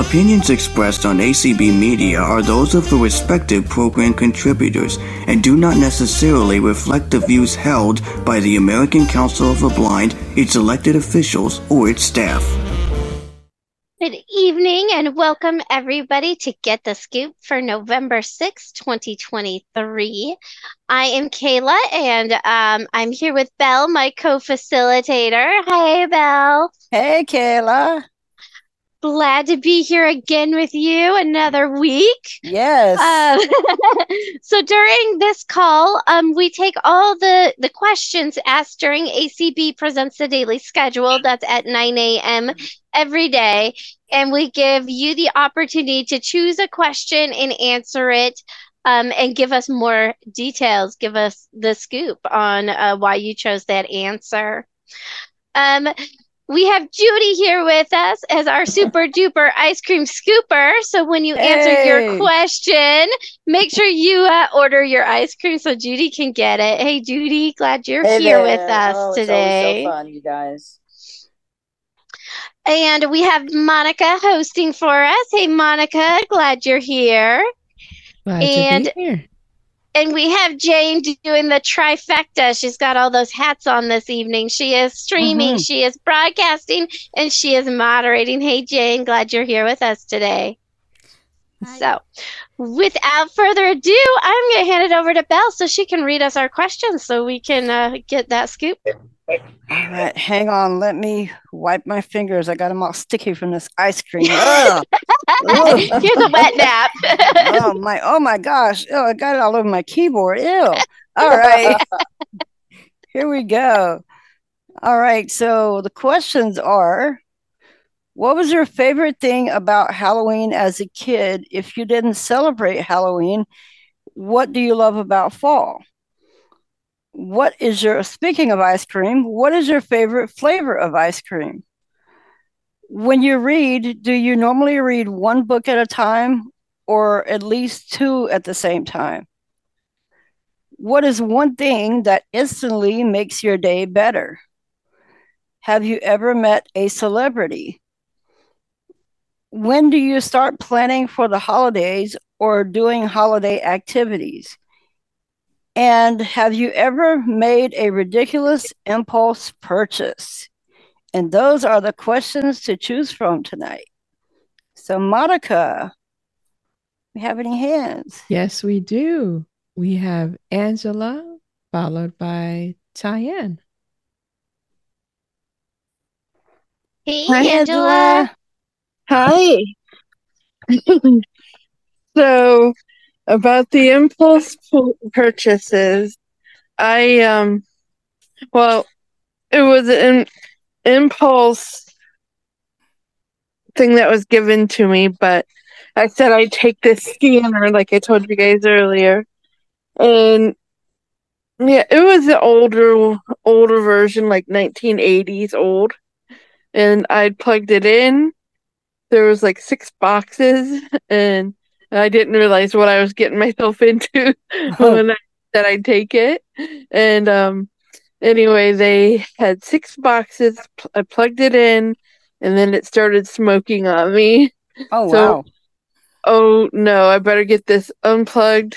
Opinions expressed on ACB Media are those of the respective program contributors and do not necessarily reflect the views held by the American Council of the Blind, its elected officials, or its staff. Good evening and welcome everybody to Get the Scoop for November 6, 2023. I am Kaila and um, I'm here with Bel, my co facilitator. Hey, Bel. Hey, Kaila. Glad to be here again with you another week. Yes. Uh, so during this call, um, we take all the, the questions asked during ACB Presents the Daily Schedule. That's at 9 a.m. every day. And we give you the opportunity to choose a question and answer it um, and give us more details. Give us the scoop on uh, why you chose that answer. Um, we have Judy here with us as our super duper ice cream scooper. So when you answer Hey. your question, make sure you uh, order your ice cream so Judy can get it. Hey, Judy, glad you're Hey here there. with us oh, today. It's so fun, you guys. And we have Monica hosting for us. Hey, Monica, glad you're here. Glad And- to be here. And we have Jane doing the trifecta. She's got all those hats on this evening. She is streaming, Mhm. she is broadcasting, and she is moderating. Hey, Jane, glad you're here with us today. So, without further ado, I'm going to hand it over to Bel so she can read us our questions so we can uh, get that scoop. All right, hang on. Let me wipe my fingers. I got them all sticky from this ice cream. Ugh. Here's a wet nap. oh my! Oh my gosh! Oh, I got it all over my keyboard. Ew. All right, here we go. All right. So the questions are: What was your favorite thing about Halloween as a kid? If you didn't celebrate Halloween, what do you love about fall? What is your, speaking of ice cream, what is your favorite flavor of ice cream? When you read, do you normally read one book at a time or at least two at the same time? What is one thing that instantly makes your day better? Have you ever met a celebrity? When do you start planning for the holidays or doing holiday activities? And have you ever made a ridiculous impulse purchase? And those are the questions to choose from tonight. So, Monica, we have any hands? Yes, we do. We have Angela, followed by Tyann. Hey, Hi, Angela. Hi. so, about the impulse purchases, I um, well, it was an impulse thing that was given to me, but I said I'd take this scanner, like I told you guys earlier, and yeah, it was an older, older version, like 1980s old, and I'd plugged it in. There was like six boxes and I didn't realize what I was getting myself into when I said I'd take it. And um anyway, they had six boxes. I plugged it in and then it started smoking on me. Oh, So- wow. Oh no, I better get this unplugged.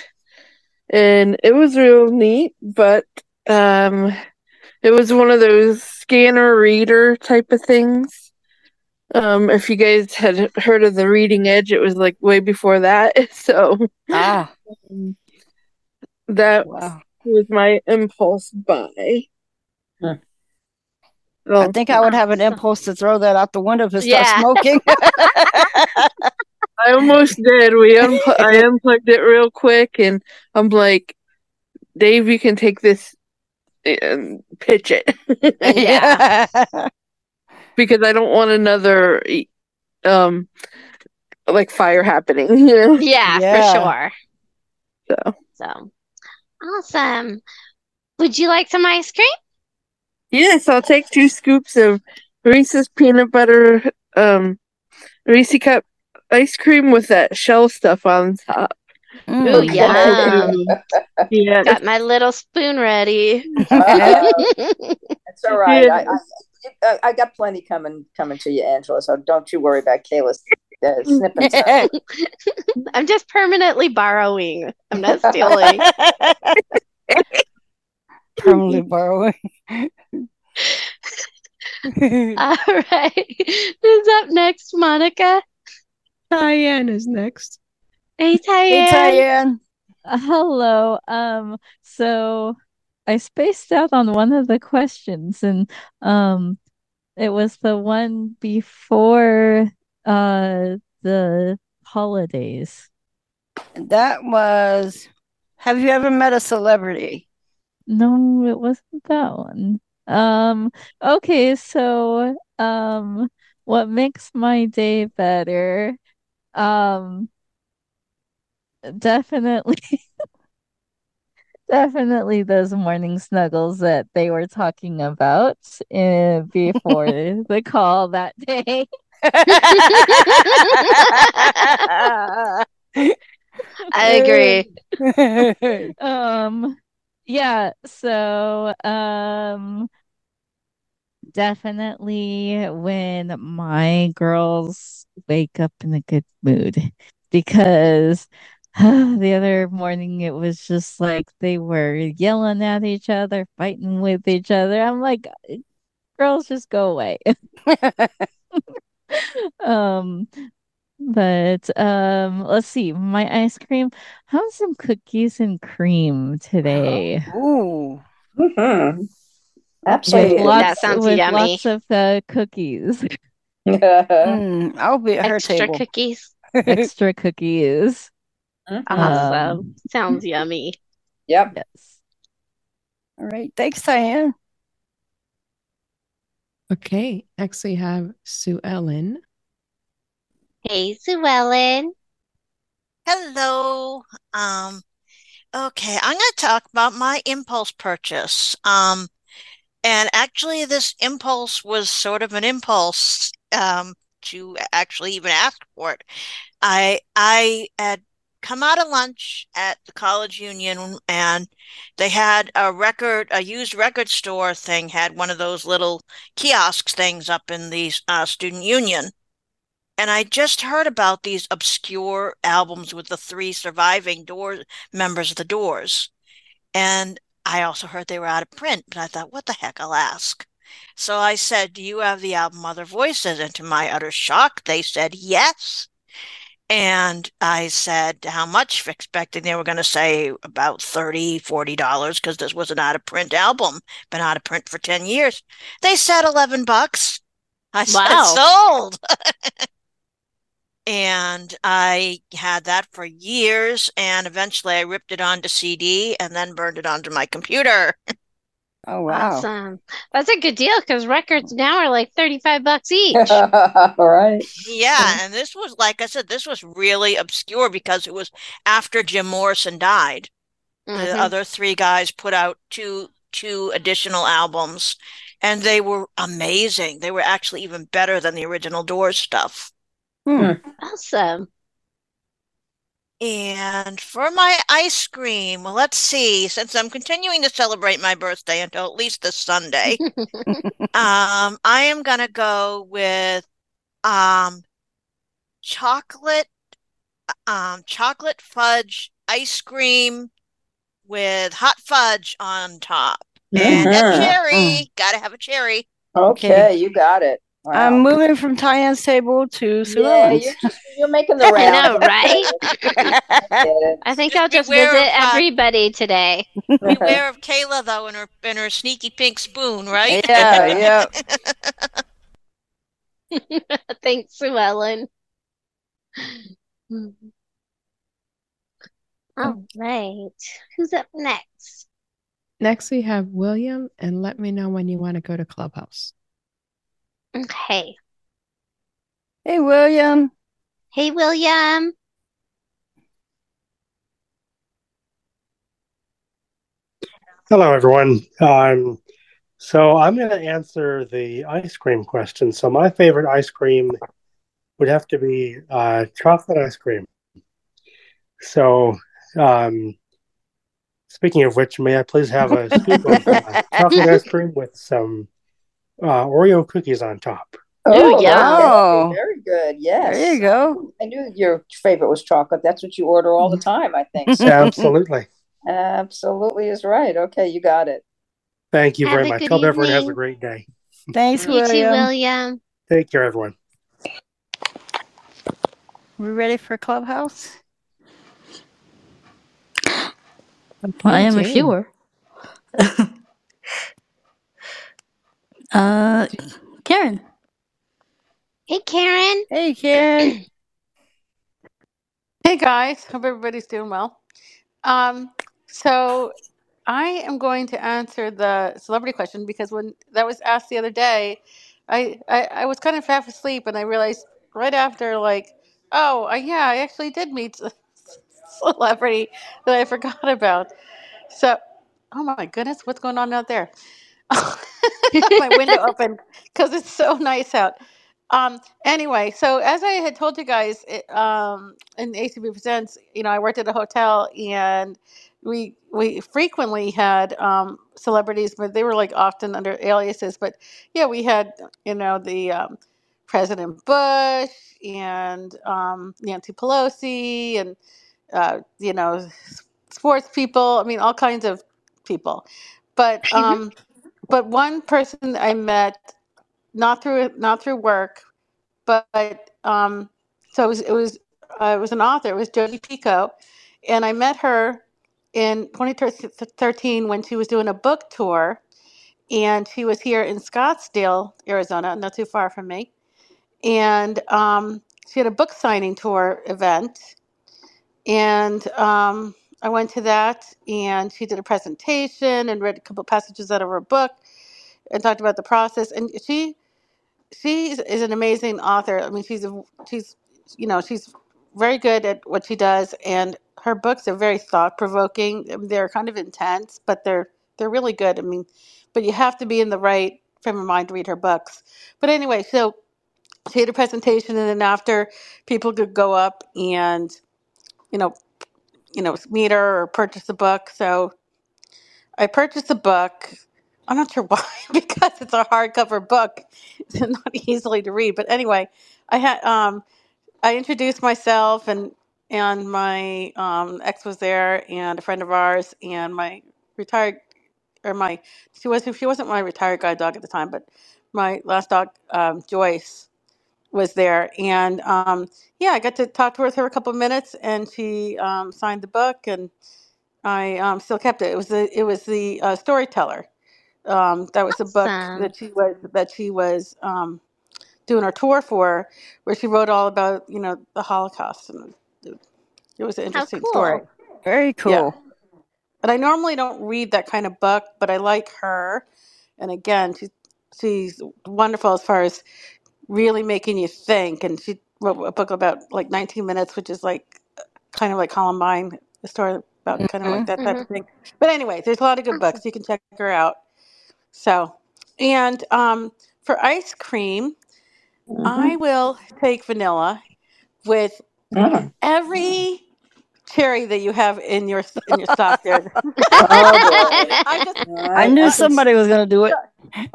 And it was real neat, but um it was one of those scanner reader type of things. Um, if you guys had heard of the Reading Edge, it was like way before that. So Ah, that wow. was my impulse buy. Huh. Well, I think I would have an impulse to throw that out the window if it starts smoking. I almost did. We unpl- I unplugged it real quick, and I'm like, Dave, you can take this and pitch it Yeah. Because I don't want another um like fire happening. You know. Yeah, Yeah. for sure. So So awesome. Would you like some ice cream? yes, I'll take two scoops of Reese's peanut butter um Reese cup ice cream with that shell stuff on top. Oh Ooh, yum. Yeah. Got my little spoon ready. Uh, That's all right. Yeah. I, I, I- I got plenty coming coming to you, Angela. So don't you worry about Kaila's the snipping sound. I'm just permanently borrowing. I'm not stealing. Permanently borrowing. All right. Who's up next, Monica? Diane is next. Hey, hey, Tyann. Tyann. Uh, Hello. Um, so I spaced out on one of the questions and um it was the one before uh the holidays. That was. Have you ever met a celebrity? No, it wasn't that one. Um, okay, so um what makes my day better? Um, definitely definitely those morning snuggles that they were talking about uh, before the call that day. I agree. Um, yeah, so um definitely when my girls wake up in a good mood because the other morning it was just like they were yelling at each other, fighting with each other. I'm like, girls, just go away. Um, but um, let's see, my ice cream. Have some cookies and cream today. Ooh. Mhm. With Absolutely. That lots sounds with yummy. lots of uh, cookies, Mm, I'll be at her Extra table. cookies. extra cookies. Mhm. Awesome. Um, Sounds yummy. Yep. Yes. All right. Thanks, Diane. Okay, next we have Sue Ellen. Hey, Sue Ellen. Hello. Um, okay, I'm going to talk about my impulse purchase. Um, and actually, this impulse was sort of an impulse um, to actually even ask for it. I I had come out of lunch at the college union, and they had a record, a used record store thing, had one of those little kiosks things up in the uh, student union. And I just heard about these obscure albums with the three surviving Doors members of the Doors. And I also heard they were out of print, but I thought, what the heck, I'll ask. So I said, Do you have the album Other Voices? And to my utter shock, they said yes. And I said, How much? Expecting they were going to say about $30, $40 because this was an out of print album, been out of print for 10 years. They said 11 bucks. I said, Sold. And I had that for years, and eventually I ripped it onto CD and then burned it onto my computer. Oh, wow. Awesome. That's a good deal because records now are like 35 bucks each. All right. Yeah, and this was, like I said, this was really obscure because it was after Jim Morrison died. The Mhm. other three guys put out two two additional albums, and they were amazing. They were actually even better than the original Doors stuff. Awesome. And for my ice cream, well, let's see. Since I'm continuing to celebrate my birthday until at least this Sunday, um, I am gonna go with um chocolate um chocolate fudge ice cream with hot fudge on top. And a Mhm. cherry. Gotta have a cherry. Okay, you got it. Wow. I'm moving from Tyann's table to Sue yeah, you're, just, you're making the I rounds. know, right? I. I think Just I'll just beware visit of, uh, everybody today. Beware of Kaila though and her and her sneaky pink spoon, right? yeah, yeah. Thanks, Sue Ellen. All right. Who's up next? Next we have William, and let me know when you want to go to Clubhouse. Okay. Hey, William. Hey, William. Hello, everyone. Um, so I'm going to answer the ice cream question. So my favorite ice cream would have to be uh, chocolate ice cream. So, um, speaking of which, may I please have a scoop of uh, chocolate ice cream with some uh, Oreo cookies on top? Oh, yeah. that's Oh. very good. Yes. There you go. I knew your favorite was chocolate. That's what you order all the time, I think. So Absolutely. absolutely is right. Okay, you got it. Thank you Have very much. good Hope everyone has a great day. Thanks, You too, William. William. Take care, everyone. We ready for Clubhouse? I am a if you were. uh, Karen. Hey, Karen. Hey, Karen. Hey guys, hope everybody's doing well. Um, so I am going to answer the celebrity question because when that was asked the other day, I I, I was kind of half asleep and I realized right after like, oh I, yeah, I actually did meet a celebrity that I forgot about. So, oh my goodness, what's going on out there? my window open because it's so nice out. Um, anyway, so as I had told you guys it, um, in ACB Presents, you know, I worked at a hotel and we we frequently had um, celebrities, but they were like often under aliases. But yeah, we had you know the um, President Bush and um, Nancy Pelosi and uh, you know s- sports people. I mean, all kinds of people. But um, but one person I met not through not through work, but um, so it was it was uh, it was an author. It was Jodi Picoult, and I met her in 2013 when she was doing a book tour, and she was here in Scottsdale, Arizona, not too far from me, and um, she had a book signing tour event, and um, I went to that, and she did a presentation and read a couple passages out of her book, and talked about the process, and she she is an amazing author. I mean, she's a, she's you know she's very good at what she does, and her books are very thought provoking. They're kind of intense, but they're they're really good. I mean, but you have to be in the right frame of mind to read her books. But anyway, so she had a presentation, and then after people could go up and you know you know meet her or purchase a book. So I purchased a book. I'm not sure why, because it's a hardcover book. It's not easily to read. But anyway, I had um, I introduced myself and and my um, ex was there and a friend of ours and my retired or my she was she wasn't my retired guide dog at the time, but my last dog um, Joyce was there and um, yeah, I got to talk to her for a couple of minutes and she um, signed the book and I um, still kept it. It was the it was the uh, storyteller. Um, that was the book Awesome. that she was that she was um, doing her tour for, where she wrote all about you know the Holocaust, and it, it was an How interesting story. cool. Very Yeah, cool. but I normally don't read that kind of book, but I like her, and again, she's she's wonderful as far as really making you think. And she wrote a book about like 19 minutes, which is like kind of like Columbine, a story about kind of like Mhm. that type of thing. But anyway, there's a lot of good books. You can check her out. So, and um, for ice cream. I will take vanilla with Mm. every cherry that you have in your in your stock there. Oh boy. I'm just I I, knew I can, somebody was going to do it.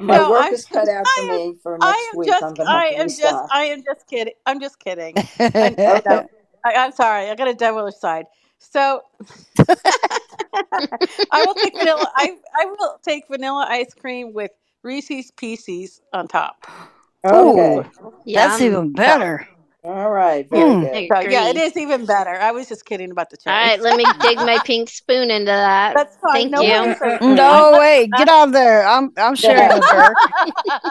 My no, work I'm is cut out for I am me for I next am week. just I'm gonna I am just restock. I am just kidding. I'm just kidding. I, no, Okay. I, I'm sorry. I got a devilish side. So I will take vanilla. I I will take vanilla ice cream with Reese's Pieces on top. Ooh, that's even better. All right. Very Mm. good. So yeah, it is even better. I was just kidding about the All right, let me dig my pink spoon into that. That's fine. Thank No you. worries. I, Mm-mm-mm. No, way. get out of there. I'm I'm sharing with her.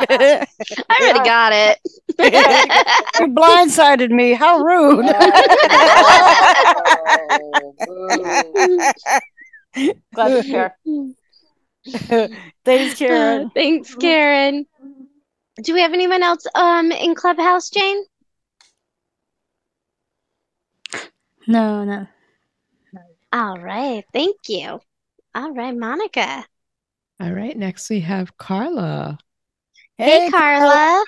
I already I, got it. you blindsided me. How rude. Glad to share. Thanks, Karen. thanks, Karen. Do we have anyone else um in Clubhouse, Jane? No, no. All right, thank you. All right, Monica. All right, next we have Carla. Hey, Hey, Carla.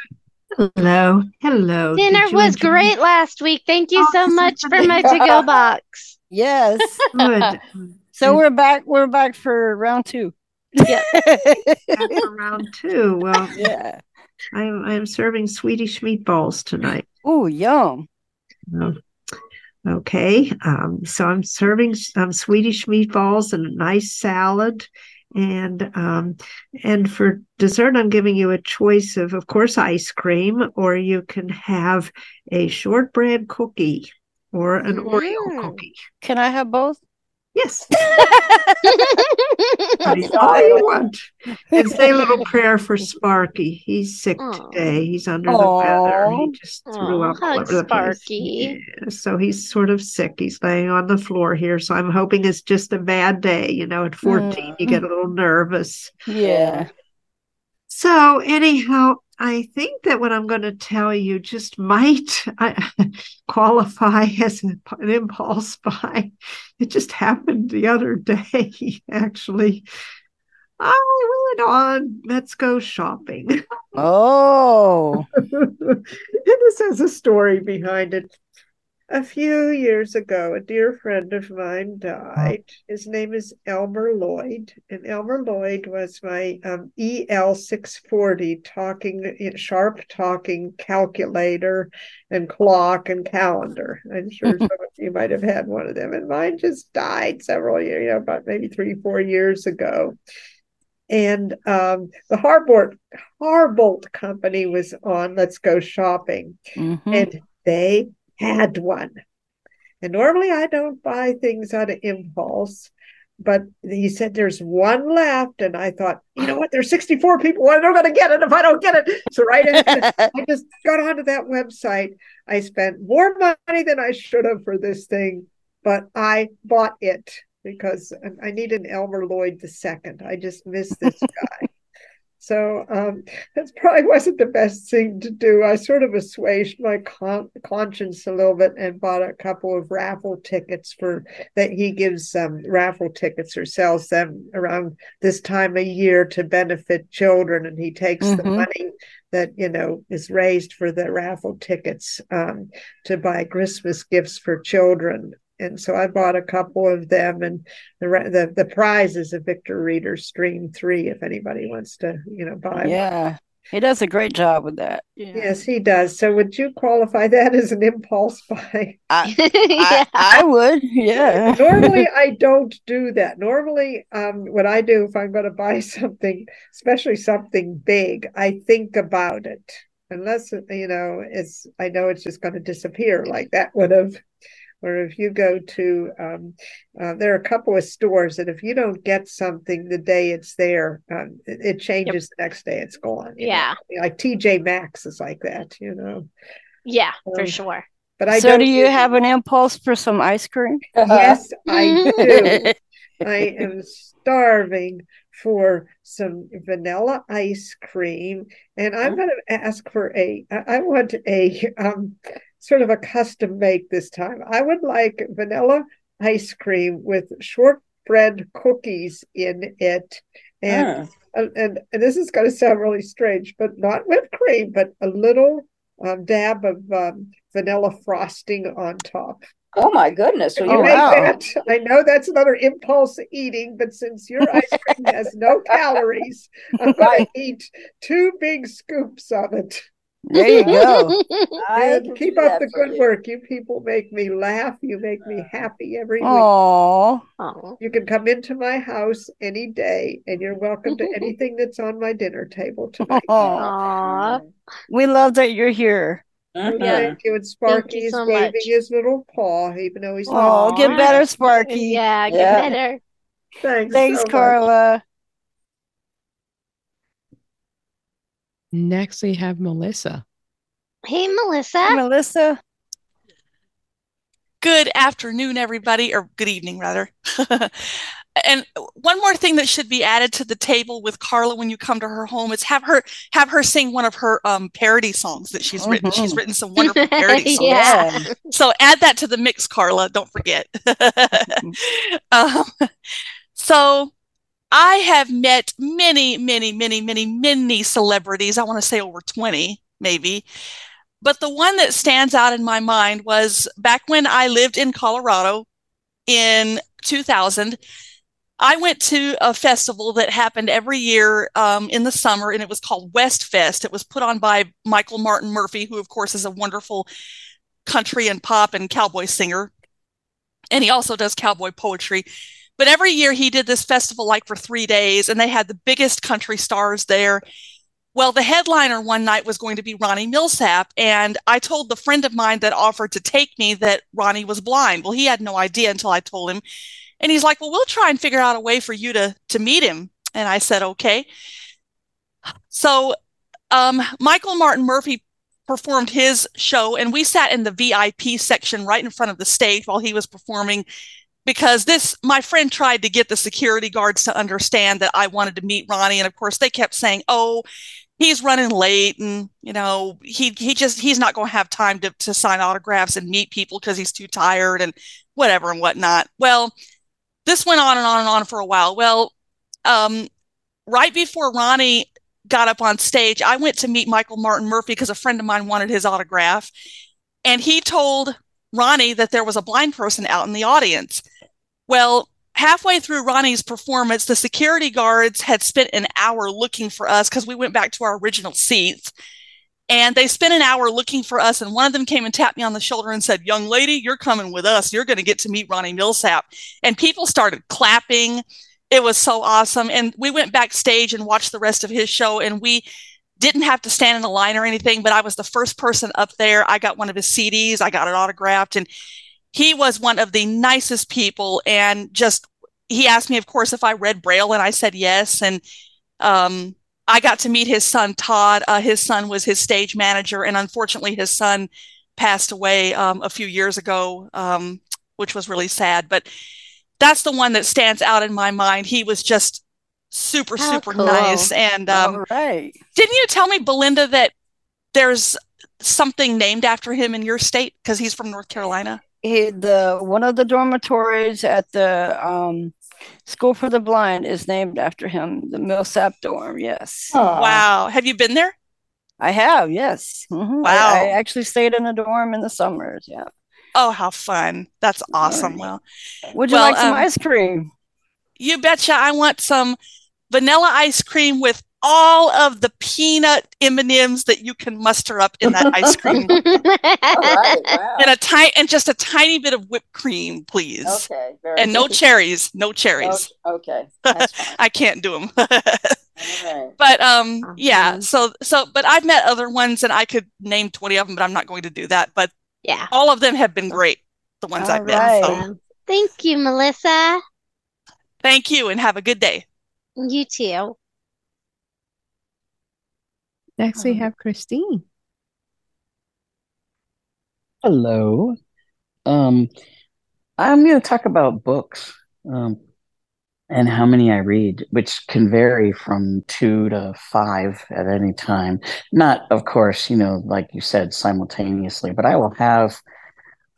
Hello, hello. Dinner was enjoy? great last week. Thank you Oh, so much for my to-go box. Yes. good. So we're back. We're back for round two. Yeah. Round two. Well, Yeah. I'm I'm serving Swedish meatballs tonight. Oh, yum. Oh, Okay, um, so I'm serving um, Swedish meatballs and a nice salad, and um, and for dessert, I'm giving you a choice of, of course, ice cream, or you can have a shortbread cookie or an Oreo Mm. cookie. Can I have both? Yes. That's all you want. And say a little prayer for Sparky. He's sick today. He's under the weather. He just threw Aw, up all over the place. Sparky. Yeah, so he's sort of sick. He's laying on the floor here. So I'm hoping it's just a bad day. You know, at 14, you get mm. a little nervous. Yeah. So, anyhow, I think that what I'm going to tell you just might I, qualify as an impulse buy. It just happened the other day, actually. I went on, let's go shopping. Oh. and this has a story behind it. A few years ago, a dear friend of mine died. His name is Elmer Lloyd, and Elmer Lloyd was my um, EL 640 talking, sharp talking calculator and clock and calendar. I'm sure some of you might have had one of them, and mine just died several years, you know, about maybe three, four years ago and um, the Harbolt Harbolt company was on Let's Go Shopping, Mhm. and they had one. And normally I don't buy things out of impulse, but he said there's one left, and I thought, you know what? There's 64 people. Well, they're going to get it if I don't get it. So right, after, I just got onto that website. I spent more money than I should have for this thing, but I bought it because I- I need an Elmer Lloyd II. I just miss this guy. So um, that probably wasn't the best thing to do. I sort of assuaged my con- conscience a little bit and bought a couple of raffle tickets for that he gives um, raffle tickets or sells them around this time of year to benefit children, and he takes the Mhm. money that you know is raised for the raffle tickets um, to buy Christmas gifts for children. And so I bought a couple of them, and the ra- the the prize is a Victor Reader Stream Three. If anybody wants to, you know, buy one. Yeah. He does a great job with that. Yes, he does. So would you qualify that as an impulse buy? I, I, I would. Yeah. Normally, I don't do that. Normally, um, what I do if I'm going to buy something, especially something big, I think about it. Unless, you know, it's, I know it's just going to disappear like that would have. Or if you go to, um, uh, there are a couple of stores that if you don't get something the day it's there, um, it, it changes the next day it's gone. you know. Yeah. Like TJ Maxx is like that, you know. Yeah, for Um, sure. But I so don't do you do- have an impulse for some ice cream? Yes, I do. I am starving for some vanilla ice cream, and I'm going to ask for a i want a um, sort of a custom make this time. I would like vanilla ice cream with shortbread cookies in it, and and, and, and this is going to sound really strange, but not whipped cream, but a little um, dab of um, vanilla frosting on top. Oh my goodness! So You make wow. that. I know that's another impulse eating, but since your ice cream has no calories, I'm going Right. to eat two big scoops of it. There you go. I And keep up the good you. work. You people make me laugh. You make me happy every week. Oh. Oh. You can come into my house any day, and you're welcome to anything that's on my dinner table tonight. Aw. We love that you're here. Well, Mhm. Thank you. And Sparky is so waving much. his little paw, even though he's Oh, not. get better, Sparky. Yeah, get Yeah. better. Thanks. Thanks, so much. Next, we have Melissa. Hey, Melissa. Hey, Melissa. Good afternoon, everybody, or good evening, rather. and one more thing that should be added to the table with Carla when you come to her home is have her have her sing one of her um, parody songs that she's written. She's Mhm. written some wonderful parody songs. Yeah. So add that to the mix, Carla. Don't forget. um, so I have met many, many, many, many, many celebrities. I want to say over 20, maybe. But the one that stands out in my mind was back when I lived in Colorado in 2000. I went to a festival that happened every year um, in the summer, and it was called West Fest. It was put on by Michael Martin Murphey, who, of course, is a wonderful country and pop and cowboy singer. And he also does cowboy poetry. But every year he did this festival like for three days, and they had the biggest country stars there. Well, the headliner one night was going to be Ronnie Milsap. And I told the friend of mine that offered to take me that Ronnie was blind. Well, he had no idea until I told him. And he's like, Well, we'll try and figure out a way for you to, to meet him. And I said, Okay. So um, Michael Martin Murphey performed his show, and we sat in the VIP section right in front of the stage while he was performing because this my friend tried to get the security guards to understand that I wanted to meet Ronnie and of course they kept saying oh he's running late and you know he he just he's not going to have time to, to sign autographs and meet people because he's too tired and whatever and whatnot. Well this went on and on and on for a while. Well um, right before ronnie got up on stage i went to meet michael martin Murphey because a friend of mine wanted his autograph and he told ronnie that there was a blind person out in the audience well halfway through Ronnie's performance, the security guards had spent an hour looking for us because we went back to our original seats. And they spent an hour looking for us. And one of them came and tapped me on the shoulder and said, Young lady, you're coming with us. You're going to get to meet Ronnie Milsap. And people started clapping. It was so awesome. And we went backstage and watched the rest of his show. And we didn't have to stand in a line or anything, but I was the first person up there. I got one of his CDs, I got it autographed. And he was one of the nicest people and just he asked me of course if i read braille and i said yes. And um, i got to meet his son todd. Uh, his son was his stage manager and unfortunately his son passed away um, a few years ago um, which was really sad. But that's the one that stands out in my mind. He was just super How super cool. nice. And um, All right. didn't you tell me belinda that there's something named after him in your state? Because he's from north carolina He, the one of the dormitories at the um, School for the Blind is named after him, the Milsap dorm. Yes. Wow. Have you been there? I have. Yes. Mhm. Wow. I, actually stayed in a dorm in the summers. Yeah. Oh, how fun. That's awesome. Well, Would you well, like some um, ice cream? You betcha. I want some vanilla ice cream with all of the peanut M&Ms that you can muster up in that ice cream. And a tiny and just a tiny bit of whipped cream, please. Okay, very and no cherries, no cherries. Okay. I can't do them. Alright. but um yeah, so so but I've met other ones and I could name 20 of them, but I'm not going to do that. But yeah, all of them have been great. The ones I've met. So Thank you, Melissa. thank you and have a good day. You too. Next, we have Christine. Hello. Um, I'm going to talk about books um, and how many I read, which can vary from two to five at any time. Not, of course, you know, like you said, simultaneously, but I will have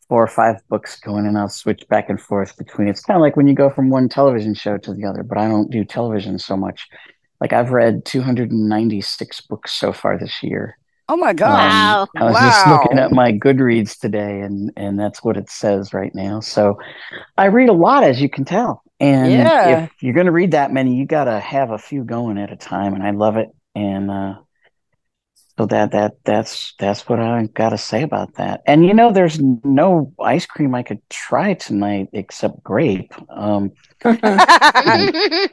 four or five books going and I'll switch back and forth between. It's kind of like when you go from one television show to the other, but I don't do television so much. Like I've read 296 books so far this year. Oh my god! Um, gosh. I was just looking at my Goodreads today, and and that's what it says right now. So I read a lot, as you can tell. And Yeah. if you're going to read that many, you got to have a few going at a time, and I love it. And uh, so that that that's that's what I got to say about that. And you know, there's no ice cream I could try tonight except grape. Um, it,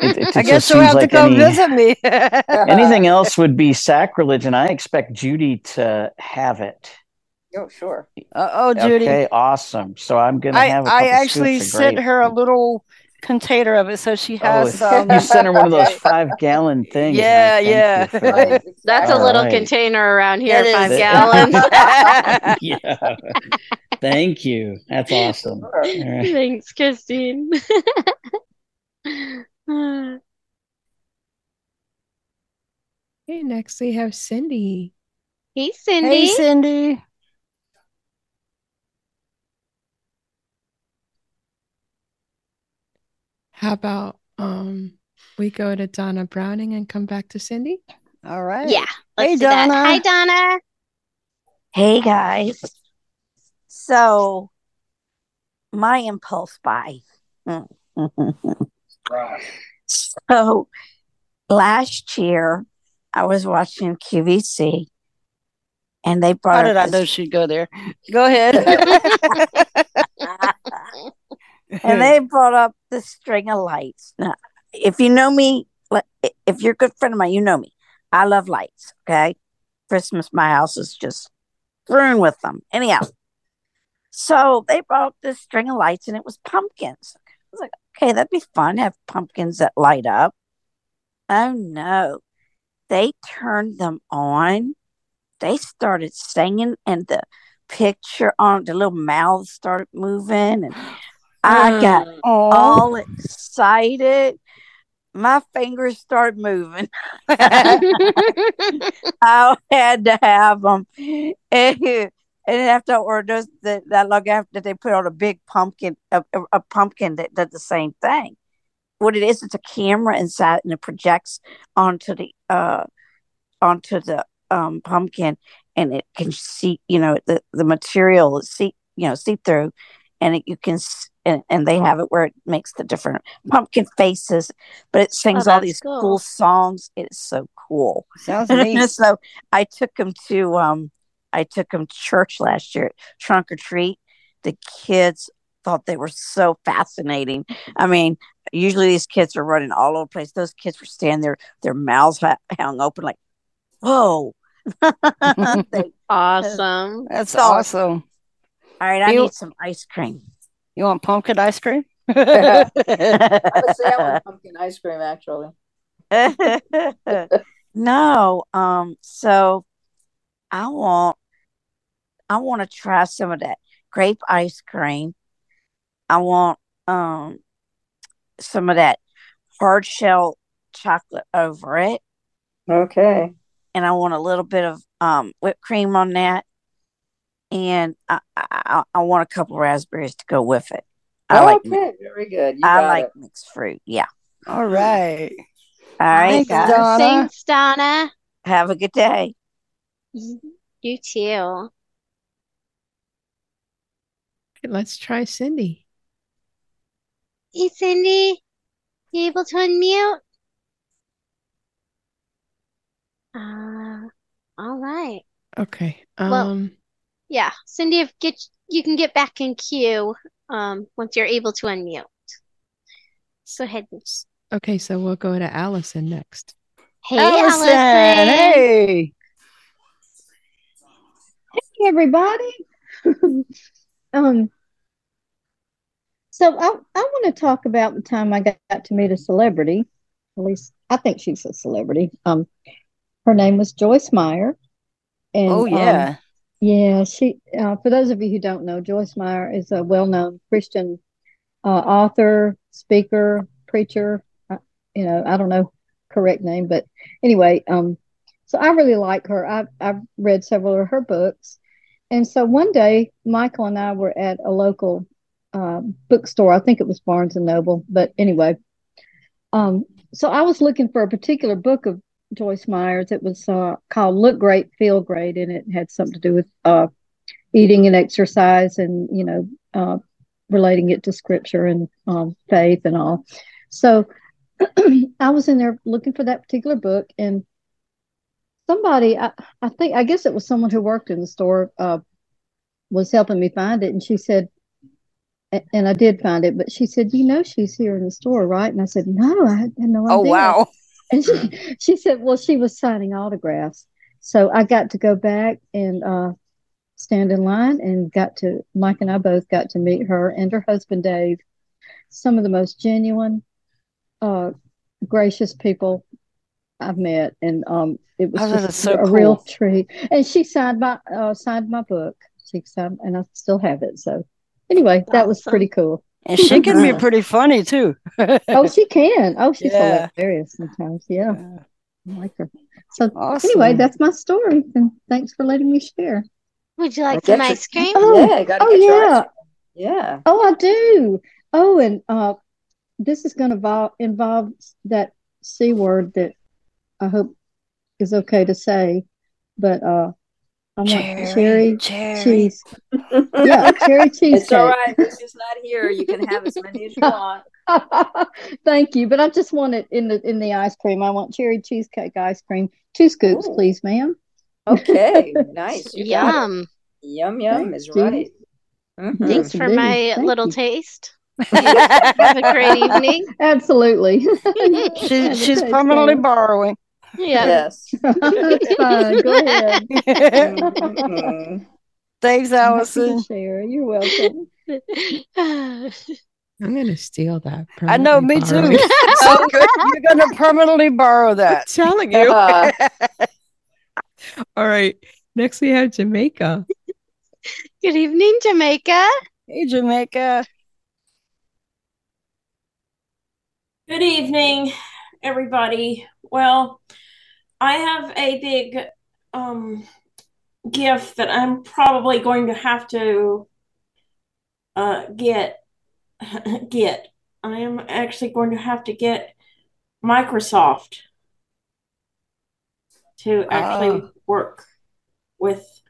it I guess you'll seems have to come any- visit me. Anything else would be sacrilege, and I expect Judy to have it. Oh, sure. Uh, oh, Judy. Okay, awesome. So I'm gonna I, have a I couple actually sent her a little container of it so she Oh, has you sent her one of those five gallon things. Yeah, thank yeah. that. That's a little right. container around here, It five is. gallons. yeah. Thank you. That's awesome. All right. Thanks, Christine. Okay, next we have Cindy. hey, Cindy. Hey, Cindy. How about um we go to Donna Browning and come back to Cindy? All right. Yeah, Hey, do that. Donna. Hi, Donna. Hey guys. So my impulse buy. So last year, I was watching QVC, and they brought. How did I know she'd go there? Go ahead. and they brought up the string of lights. Now, if you know me, if you're a good friend of mine, you know me. I love lights. Okay, Christmas, my house is just strewn with them. Anyhow, so they brought up this string of lights, and it was pumpkins. I was like, okay, that'd be fun. Have pumpkins that light up. Oh no, they turned them on. They started singing, and the picture on the little mouths started moving, and I got Mm. all excited. My fingers started moving. I had to have them. And, and after I ordered those, that, that long after they put on a big pumpkin, a, a, a pumpkin that did the same thing. What it is, it's a camera inside, and it projects onto the uh onto the um pumpkin, and it can see, you know, the the material is see, you know, see through, and it, you can and, and they have it where it makes the different pumpkin faces, but it sings all these cool. cool songs. It is so cool. Sounds neat. so I took him to um I took him to church last year, trunk or treat. The kids thought they were so fascinating. I mean, usually these kids are running all over the place. Those kids were standing there, their mouths ha- hung open, like, "Whoa!" They- Awesome. That's So- awesome. All right, I You- need some ice cream. You want pumpkin ice cream? I would say I want pumpkin ice cream actually. no, um, so I want I want to try some of that grape ice cream. I want um some of that hard shell chocolate over it, Okay. and I want a little bit of um whipped cream on that, and I I, I want a couple raspberries to go with it. I like okay, very good. You I like it. mixed fruit. Yeah. All right. All right, Thanks, guys. Donna. Thanks, Donna. Have a good day. You too. Okay, let's try Cindy. Hey, Cindy, you able to unmute? Uh, all right. Okay. Well- Um, Yeah, Cindy, if get you can get back in queue um once you're able to unmute. Go ahead. okay, so we'll go to Allison next. Hey, Allison, Allison. hey. Hey, everybody. um, so I, I want to talk about the time I got to meet a celebrity. At least I think she's a celebrity. Um, her name was Joyce Meyer. And Oh um, yeah. she, uh, for those of you who don't know, Joyce Meyer is a well-known Christian uh, author, speaker, preacher. Uh, you know, I don't know correct name, but anyway, um, so I really like her. I've I've read several of her books, and so one day Michael and I were at a local uh, bookstore. I think it was Barnes and Noble, but anyway, um, so I was looking for a particular book of Joyce Meyer's. It was uh, called "Look Great, Feel Great," and it had something to do with uh, eating and exercise, and you know, uh, relating it to scripture and um, faith and all. So I was in there looking for that particular book, and somebody, I, I think, I guess it was someone who worked in the store, uh, was helping me find it, and she said, and I did find it, but she said, "You know, she's here in the store, right?" And I said, "No, I had no idea." Oh wow. And she, she said, well, she was signing autographs. So I got to go back and uh, stand in line and got to, Mike and I both got to meet her and her husband, Dave. Some of the most genuine, uh, gracious people I've met. And um, it was Oh, just so a real treat. And she signed my, uh, signed my book. She signed, and I still have it. So anyway, that was pretty cool. And she can be pretty funny too. Oh, she can. Oh, she's Yeah. hilarious sometimes. Yeah. I like her. So Awesome. anyway, that's my story. And thanks for letting me share. Would you like Get some your- ice cream? Oh, Yeah, oh get your ice yeah. cream. Yeah. Oh, I do. Oh, and uh, this is going to vol- involve that C word that I hope is okay to say, but uh, I want Cherry, cherry, cheese. Yeah, cherry cheesecake. It's all right. Lucy's not here. You can have as many as you want. Thank you, but I just want it in the in the ice cream. I want cherry cheesecake ice cream. Two scoops, Ooh. please, ma'am. Okay, nice. You. Yum. Yum yum is you. right. Mhm. Thanks for indeed. my Thank little you. taste. Have a great evening. Absolutely. She, Have she's permanently borrowing. Yeah. Yes. That's fine. Go ahead. Mhm. Thanks, I'm happy to Allison. share. You're welcome. I'm gonna steal that. I know, me permanently too. borrowed. So you're gonna permanently borrow that. telling you. Uh, All right. Next we have Jamaica. Good evening, Jamaica. Hey, Jamaica. Good evening, everybody. Well, I have a big um, gift that I'm probably going to have to uh, get. Get. I am actually going to have to get Microsoft to actually Oh. work with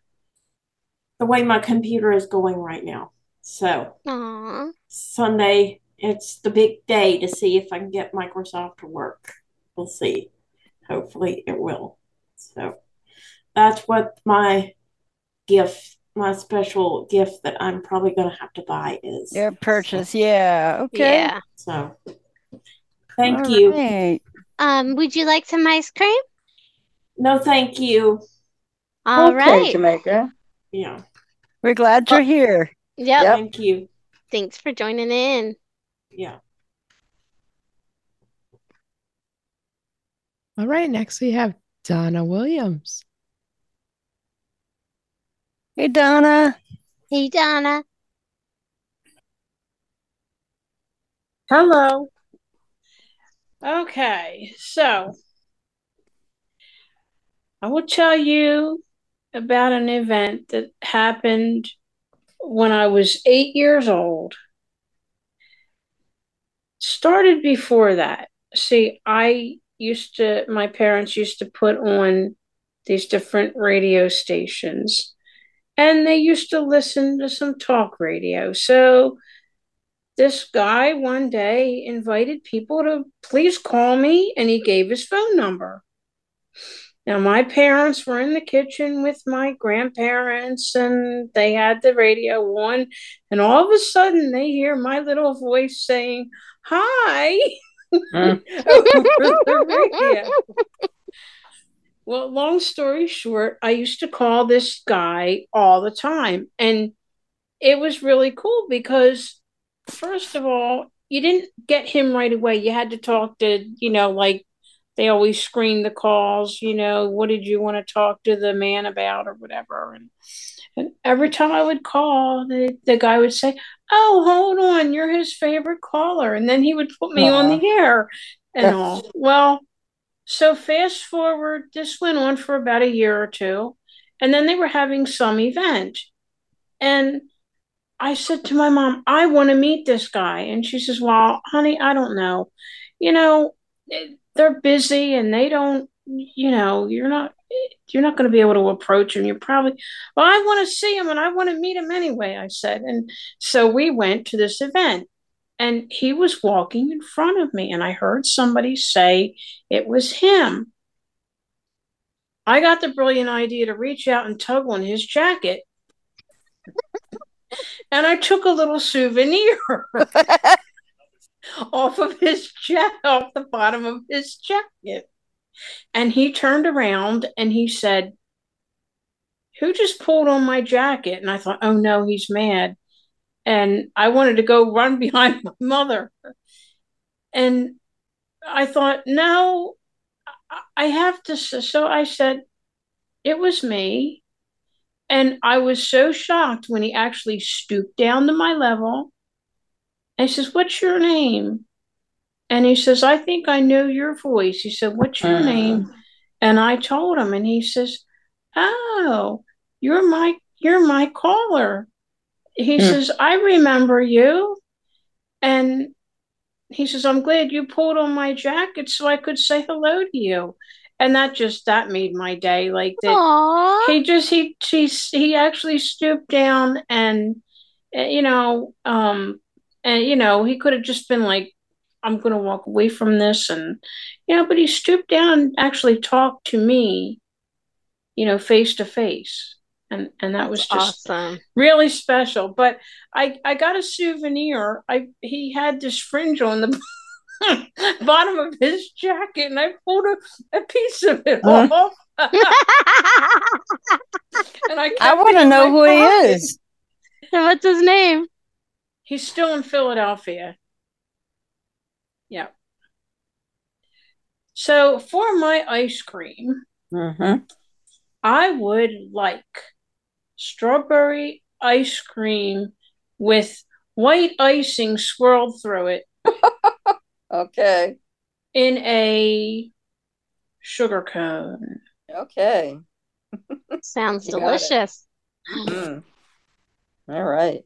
the way my computer is going right now. So. Aw. Sunday, it's the big day to see if I can get Microsoft to work. We'll see. Hopefully it will. So that's what my gift, my special gift that I'm probably going to have to buy is. Your purchase, yeah. Okay. Yeah. So thank All you. right. Um, would you like some ice cream? No, thank you. All okay, right. Jamaica. Yeah. We're glad you're here. Yeah. Yep. Thank you. Thanks for joining in. Yeah. All right. Next we have Donna Williams. Hey, Donna. Hey, Donna. Hello. Okay, so I will tell you about an event that happened when I was eight years old. Started before that. See, I used to, my parents used to put on these different radio stations, and they used to listen to some talk radio. So this guy one day invited people to please call me, and he gave his phone number. Now, my parents were in the kitchen with my grandparents, and they had the radio on, and all of a sudden they hear my little voice saying, Hi, Well, long story short, I used to call this guy all the time, and it was really cool because, first of all, you didn't get him right away. You had to talk to, you know, like they always screen the calls, you know, what did you want to talk to the man about or whatever. And, and every time I would call, the, the guy would say, Oh, hold on, you're his favorite caller. And then he would put me on the air and all. Well, so fast forward, this went on for about a year or two. And then they were having some event. And I said to my mom, I want to meet this guy. And she says, Well, honey, I don't know. You know, they're busy and they don't, you know, you're not you're not going to be able to approach him. You're probably, well, I want to see him and I want to meet him anyway, I said. And so we went to this event and he was walking in front of me and I heard somebody say it was him. I got the brilliant idea to reach out and tug on his jacket. and I took a little souvenir off of his jacket, off the bottom of his jacket. And he turned around and he said, Who just pulled on my jacket? And I thought, Oh no, he's mad. And I wanted to go run behind my mother. And I thought, No, I- I have to. So I said, It was me. And I was so shocked when he actually stooped down to my level. And he says, What's your name? And he says, I think I know your voice. He said, What's your uh. name? And I told him, and he says, Oh, you're my you're my caller. He mm. says, I remember you. And he says, I'm glad you pulled on my jacket so I could say hello to you. And that just that made my day. Like that Aww. he just he he he actually stooped down and eh, you know, um and you know, he could have just been like I'm going to walk away from this. And, you know, but he stooped down and actually talked to me, you know, face to face. And, and that was just awesome. really special. But I, I got a souvenir. I he had this fringe on the bottom of his jacket, and I pulled a, a piece of it uh-huh. off. and I, I want to know who pocket. he is. What's his name? He's still in Philadelphia. Yeah. So for my ice cream, mm-hmm. I would like strawberry ice cream with white icing swirled through it. okay. In a sugar cone. Okay. Sounds delicious. Mm. All right.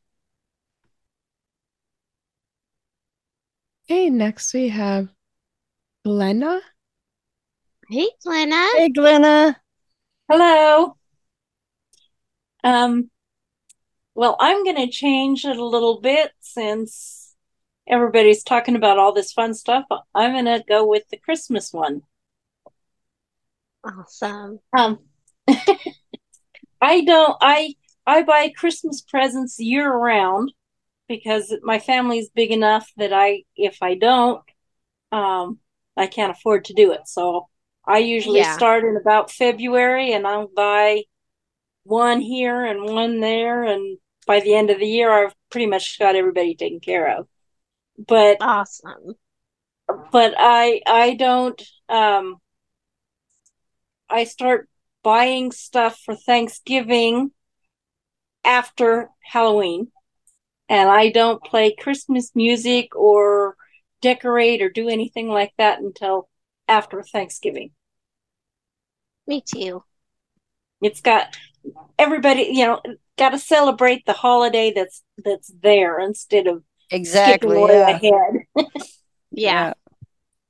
Okay, next we have Glenna. Hey, Glenna. Hey, Glenna. Hello. Um, well, I'm going to change it a little bit since everybody's talking about all this fun stuff. I'm going to go with the Christmas one. Awesome. Um, I don't. I I buy Christmas presents year round, because my family's big enough that I, if I don't, um, I can't afford to do it. So I usually yeah. start in about February and I'll buy one here and one there. And by the end of the year, I've pretty much got everybody taken care of. But awesome. But I, I don't, um, I start buying stuff for Thanksgiving after Halloween and I don't play Christmas music or decorate or do anything like that until after Thanksgiving. Me too. It's got everybody, you know, got to celebrate the holiday that's that's there instead of exactly yeah. ahead. yeah. yeah.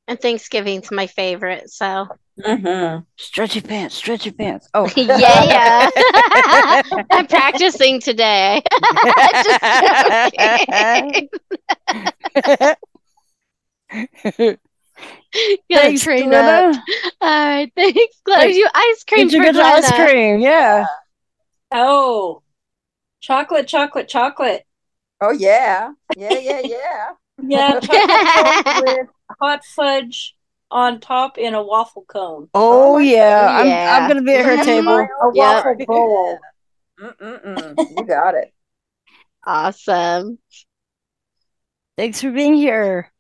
And Thanksgiving's my favorite, so Mm-hmm. Stretchy pants, stretchy pants. Oh, yeah, yeah. I'm practicing today. Gotta train up. All right, thanks, Glenn. Did you ice cream. Did you get ice cream? Yeah. Oh, chocolate, chocolate, chocolate. Oh yeah, yeah, yeah, yeah. yeah, chocolate, chocolate, hot fudge on top in a waffle cone. Oh, oh yeah. I'm, I'm going to be at her table. a waffle yep. bowl. you got it. Awesome. Thanks for being here.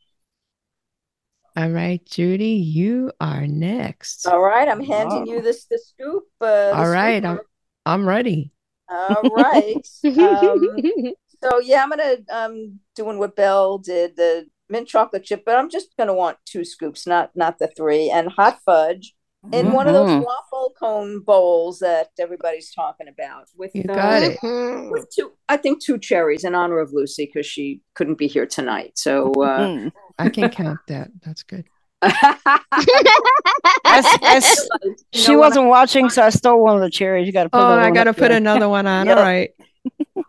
All right, Judy, you are next. All right, I'm handing you this the scoop. Uh, All right, I'm I'm ready. All right. um, so yeah, I'm gonna um doing what Bel did the mint chocolate chip, but I'm just going to want two scoops, not not the three, and hot fudge in mm-hmm. one of those mm-hmm. waffle cone bowls that everybody's talking about. With you got uh, it. Mm-hmm. With two, I think two cherries in honor of Lucy because she couldn't be here tonight. So uh, mm-hmm. I can count that. That's good. as, as she wasn't watching, so I stole one of the cherries. You got to. Oh, I got to put another one on. All right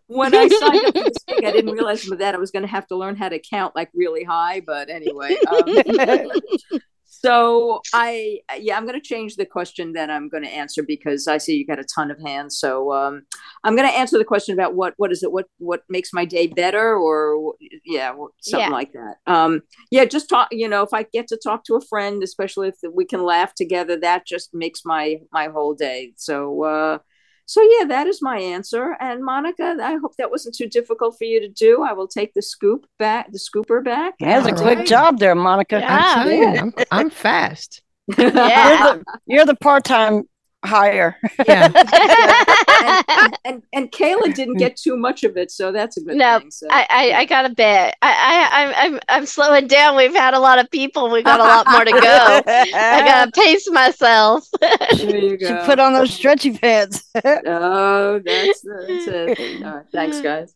when I signed up for this gig, I didn't realize that I was going to have to learn how to count like really high. But anyway, um, so I yeah, I'm going to change the question that I'm going to answer because I see you got a ton of hands. So um, I'm going to answer the question about what what is it what what makes my day better or yeah something yeah. like that. Um, yeah, just talk. You know, if I get to talk to a friend, especially if we can laugh together, that just makes my my whole day. So. Uh, so, yeah, that is my answer. And Monica, I hope that wasn't too difficult for you to do. I will take the scoop back, the scooper back. Yeah, that's a right. quick job there, Monica. Yeah, I'm, I'm, I'm fast. yeah. You're the, the part time higher. yeah. And, and, and, Kaila didn't get too much of it, so that's a good no, thing. So. I, I, I got a bit. I, I, I'm, I'm, I'm slowing down. We've had a lot of people. We've got a lot more to go. I gotta pace myself. there you go. Should put on those stretchy pants. oh, that's, that's it. All right, thanks, guys.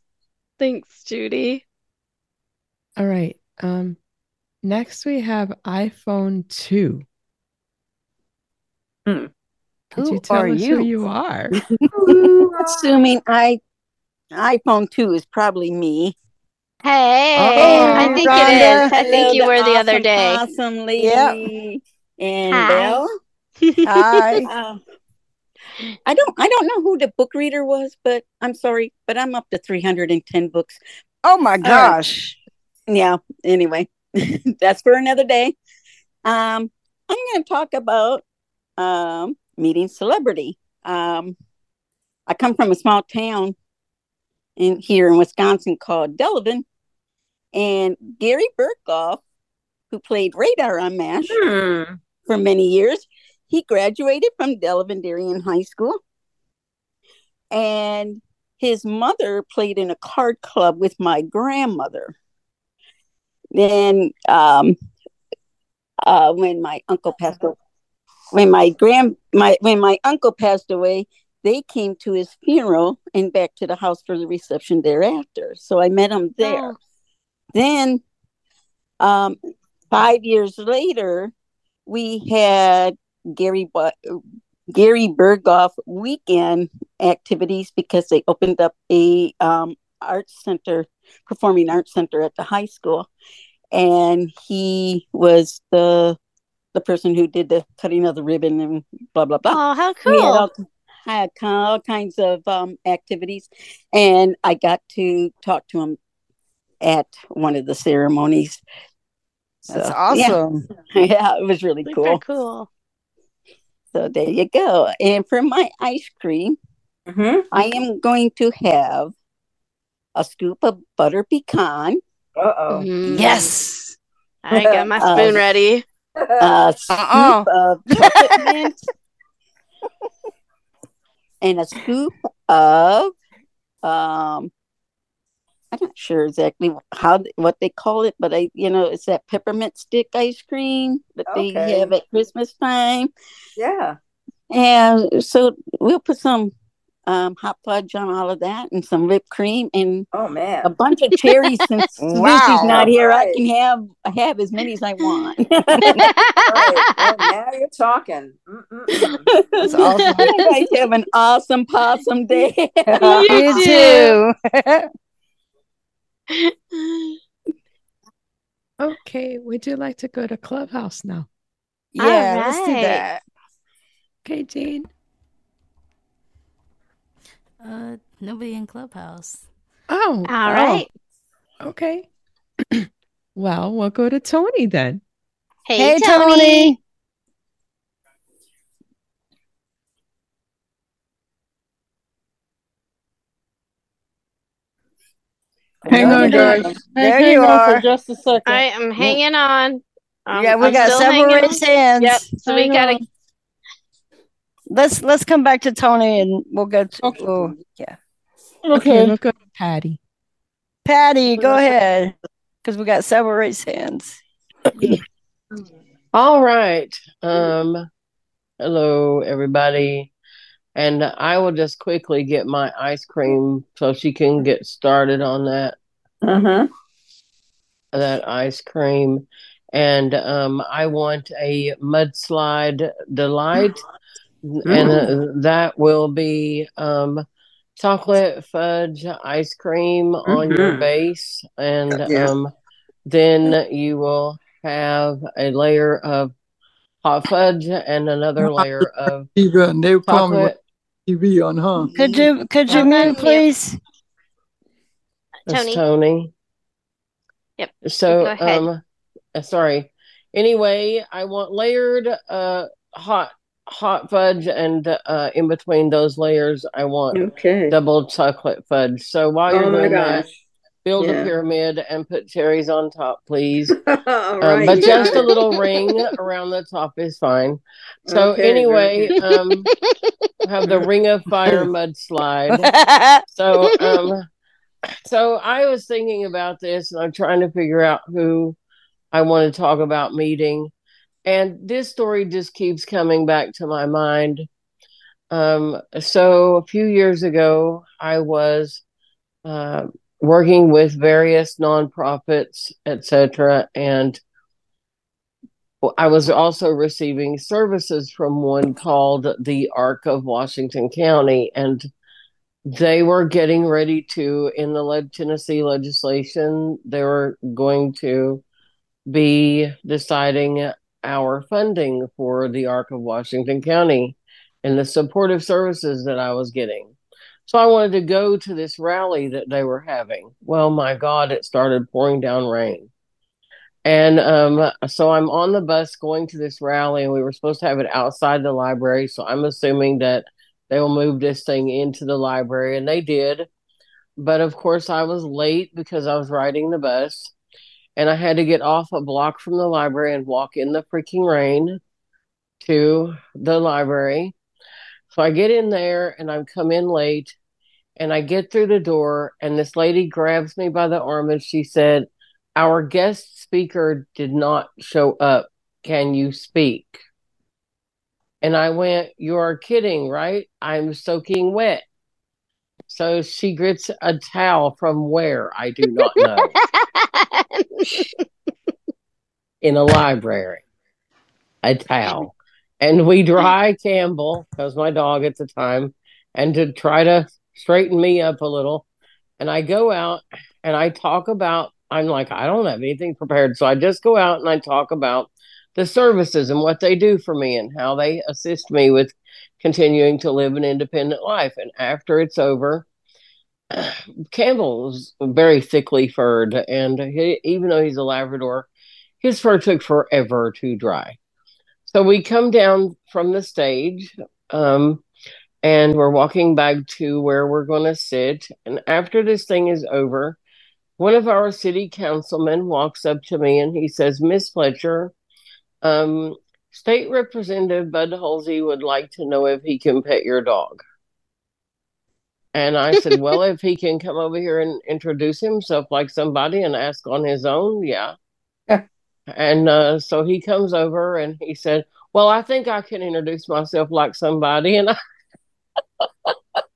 Thanks, Judy. All right. Um, next we have iPhone two. Hmm. Who you tell are us you? who you are? Assuming I iPhone two is probably me. Hey, Oh, I think it Rhonda. is. I think you the were the other day. Awesome lady. Yep. And Hi. Bel. Hi. Uh, I don't I don't know who the book reader was, but I'm sorry, but I'm up to 310 books. Oh my All right. gosh. Yeah, anyway, that's for another day. Um, I'm going to talk about um, meeting celebrity. Um, I come from a small town in here in Wisconsin called Delavan, and Gary Burghoff, who played Radar on MASH for many years, he graduated from Delavan Darien High School, and his mother played in a card club with my grandmother. Then, um, uh, when my uncle passed away, when my grand my when my uncle passed away, they came to his funeral and back to the house for the reception thereafter. So I met him there. Then, um, five years later, we had Gary Gary Burghoff weekend activities because they opened up a um, arts center, performing arts center at the high school, and he was the the person who did the cutting of the ribbon and blah blah blah. Oh, how We had cool. all, had all kinds of um, activities, and I got to talk to him at one of the ceremonies. That's So, awesome. Yeah, yeah, it was really Super cool. cool. So there you go. And for my ice cream, I am going to have a scoop of butter pecan. Uh oh. Yes. I got my spoon ready. A scoop Uh-uh. of chocolate mint. and a scoop of um I'm not sure exactly how what they call it, but I you know it's that peppermint stick ice cream that they have at Christmas time. Yeah. And so we'll put some um, hot fudge on all of that and some whipped cream and Oh man. a bunch of cherries. Since Wow. Lucy's not here, I can have I have as many as I want. Right. Well, now you're talking. That's awesome. you guys have an awesome possum day. you too. Okay, would you like to go to Clubhouse now? yeah, let's do that. Okay, Jean. Uh, nobody in Clubhouse. Oh, All oh, right. okay. well, we'll go to Tony then. Hey, Hey, Tony. Tony. Hang on, guys. There Hang you on are. for just a second. I am hanging on. Um, yeah, we I'm got still several hanging raised on. hands. Yep. So we gotta. On. Let's let's come back to Tony and we'll go to Okay. oh, yeah. Okay, Okay. we'll go to Patty. Patty, go ahead. Because we got several raised hands. All right. Um, hello, everybody. And I will just quickly get my ice cream so she can get started on that Mm-hmm. that ice cream. And um, I want a mudslide delight, and uh, that will be um, chocolate fudge ice cream on your Mhm. base, and Yeah. um, then you will have a layer of hot fudge and another layer of TV on. They call me chocolate. TV on, huh? Could you could you Hold on, mute, mute. please? That's Tony. Tony. Yep. So, um, uh, sorry. Anyway, I want layered, uh, hot, hot fudge, and uh, in between those layers, I want Okay. double chocolate fudge. So while you're Oh my doing that, build Yeah. a pyramid and put cherries on top, please. Um, right. but you just a little ring around the top is fine. So Okay, anyway, um, have the ring of fire mudslide. So um, so I was thinking about this, and I'm trying to figure out who I want to talk about meeting, and this story just keeps coming back to my mind. Um, so a few years ago, I was uh, working with various nonprofits, etc., and I was also receiving services from one called the Arc of Washington County, and they were getting ready to, in the Le- Tennessee legislation, they were going to be deciding our funding for the Arc of Washington County and the supportive services that I was getting. So I wanted to go to this rally that they were having. Well, my God, it started pouring down rain. And um, so I'm on the bus going to this rally, and we were supposed to have it outside the library. So I'm assuming that they will move this thing into the library, and they did. But of course, I was late because I was riding the bus, and I had to get off a block from the library and walk in the freaking rain to the library. So I get in there, and I come in late, and I get through the door, and this lady grabs me by the arm, and she said, our guest speaker did not show up. Can you speak? And I went, You're kidding, right? I'm soaking wet. So she gets a towel from where? I do not know. In a library. A towel. And we dry Campbell, because my dog at the time, and to try to straighten me up a little. And I go out and I talk about I'm like, I don't have anything prepared. So I just go out and I talk about the services and what they do for me and how they assist me with continuing to live an independent life. And after it's over, Campbell's very thickly furred. And he, even though he's a Labrador, his fur took forever to dry. So we come down from the stage um, and we're walking back to where we're going to sit. And after this thing is over, one of our city councilmen walks up to me and he says, Miss Fletcher, um, State Representative Bud Halsey would like to know if he can pet your dog. And I said, Well, if he can come over here and introduce himself like somebody and ask on his own, yeah. and uh, so he comes over and he said, Well, I think I can introduce myself like somebody. And I,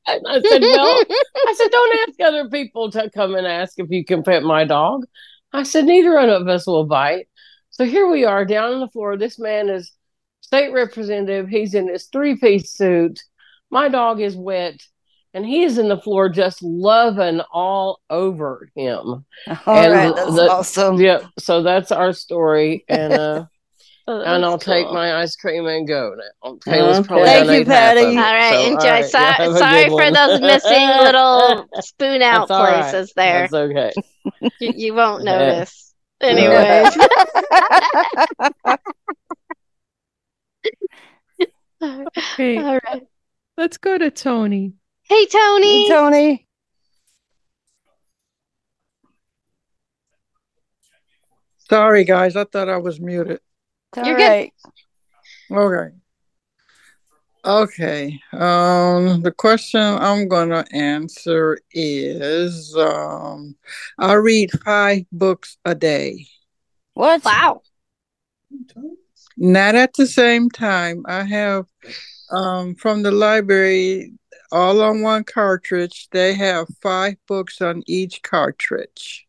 and I said, Well, I said, Don't ask other people to come and ask if you can pet my dog. I said, Neither one of us will bite. So here we are down on the floor. This man is state representative. He's in his three piece suit. My dog is wet and he is in the floor just loving all over him. All and right, that's awesome. Yeah, so that's our story. And uh and I'll take my ice cream and go now. Kaila's probably Thank you, ate of Patty. All right, So, enjoy. all right, So- yeah, sorry for one. those missing little spoon out That's all right. places there. That's okay. You, you won't Yeah. notice. Anyways. Okay. All right. Let's go to Tony. Hey, Tony. Hey, Tony. Sorry, guys. I thought I was muted. You're good. Okay. Okay. Um, the question I'm gonna answer is um, I read five books a day. What? Wow. Not at the same time. I have um from the library all on one cartridge. They have five books on each cartridge.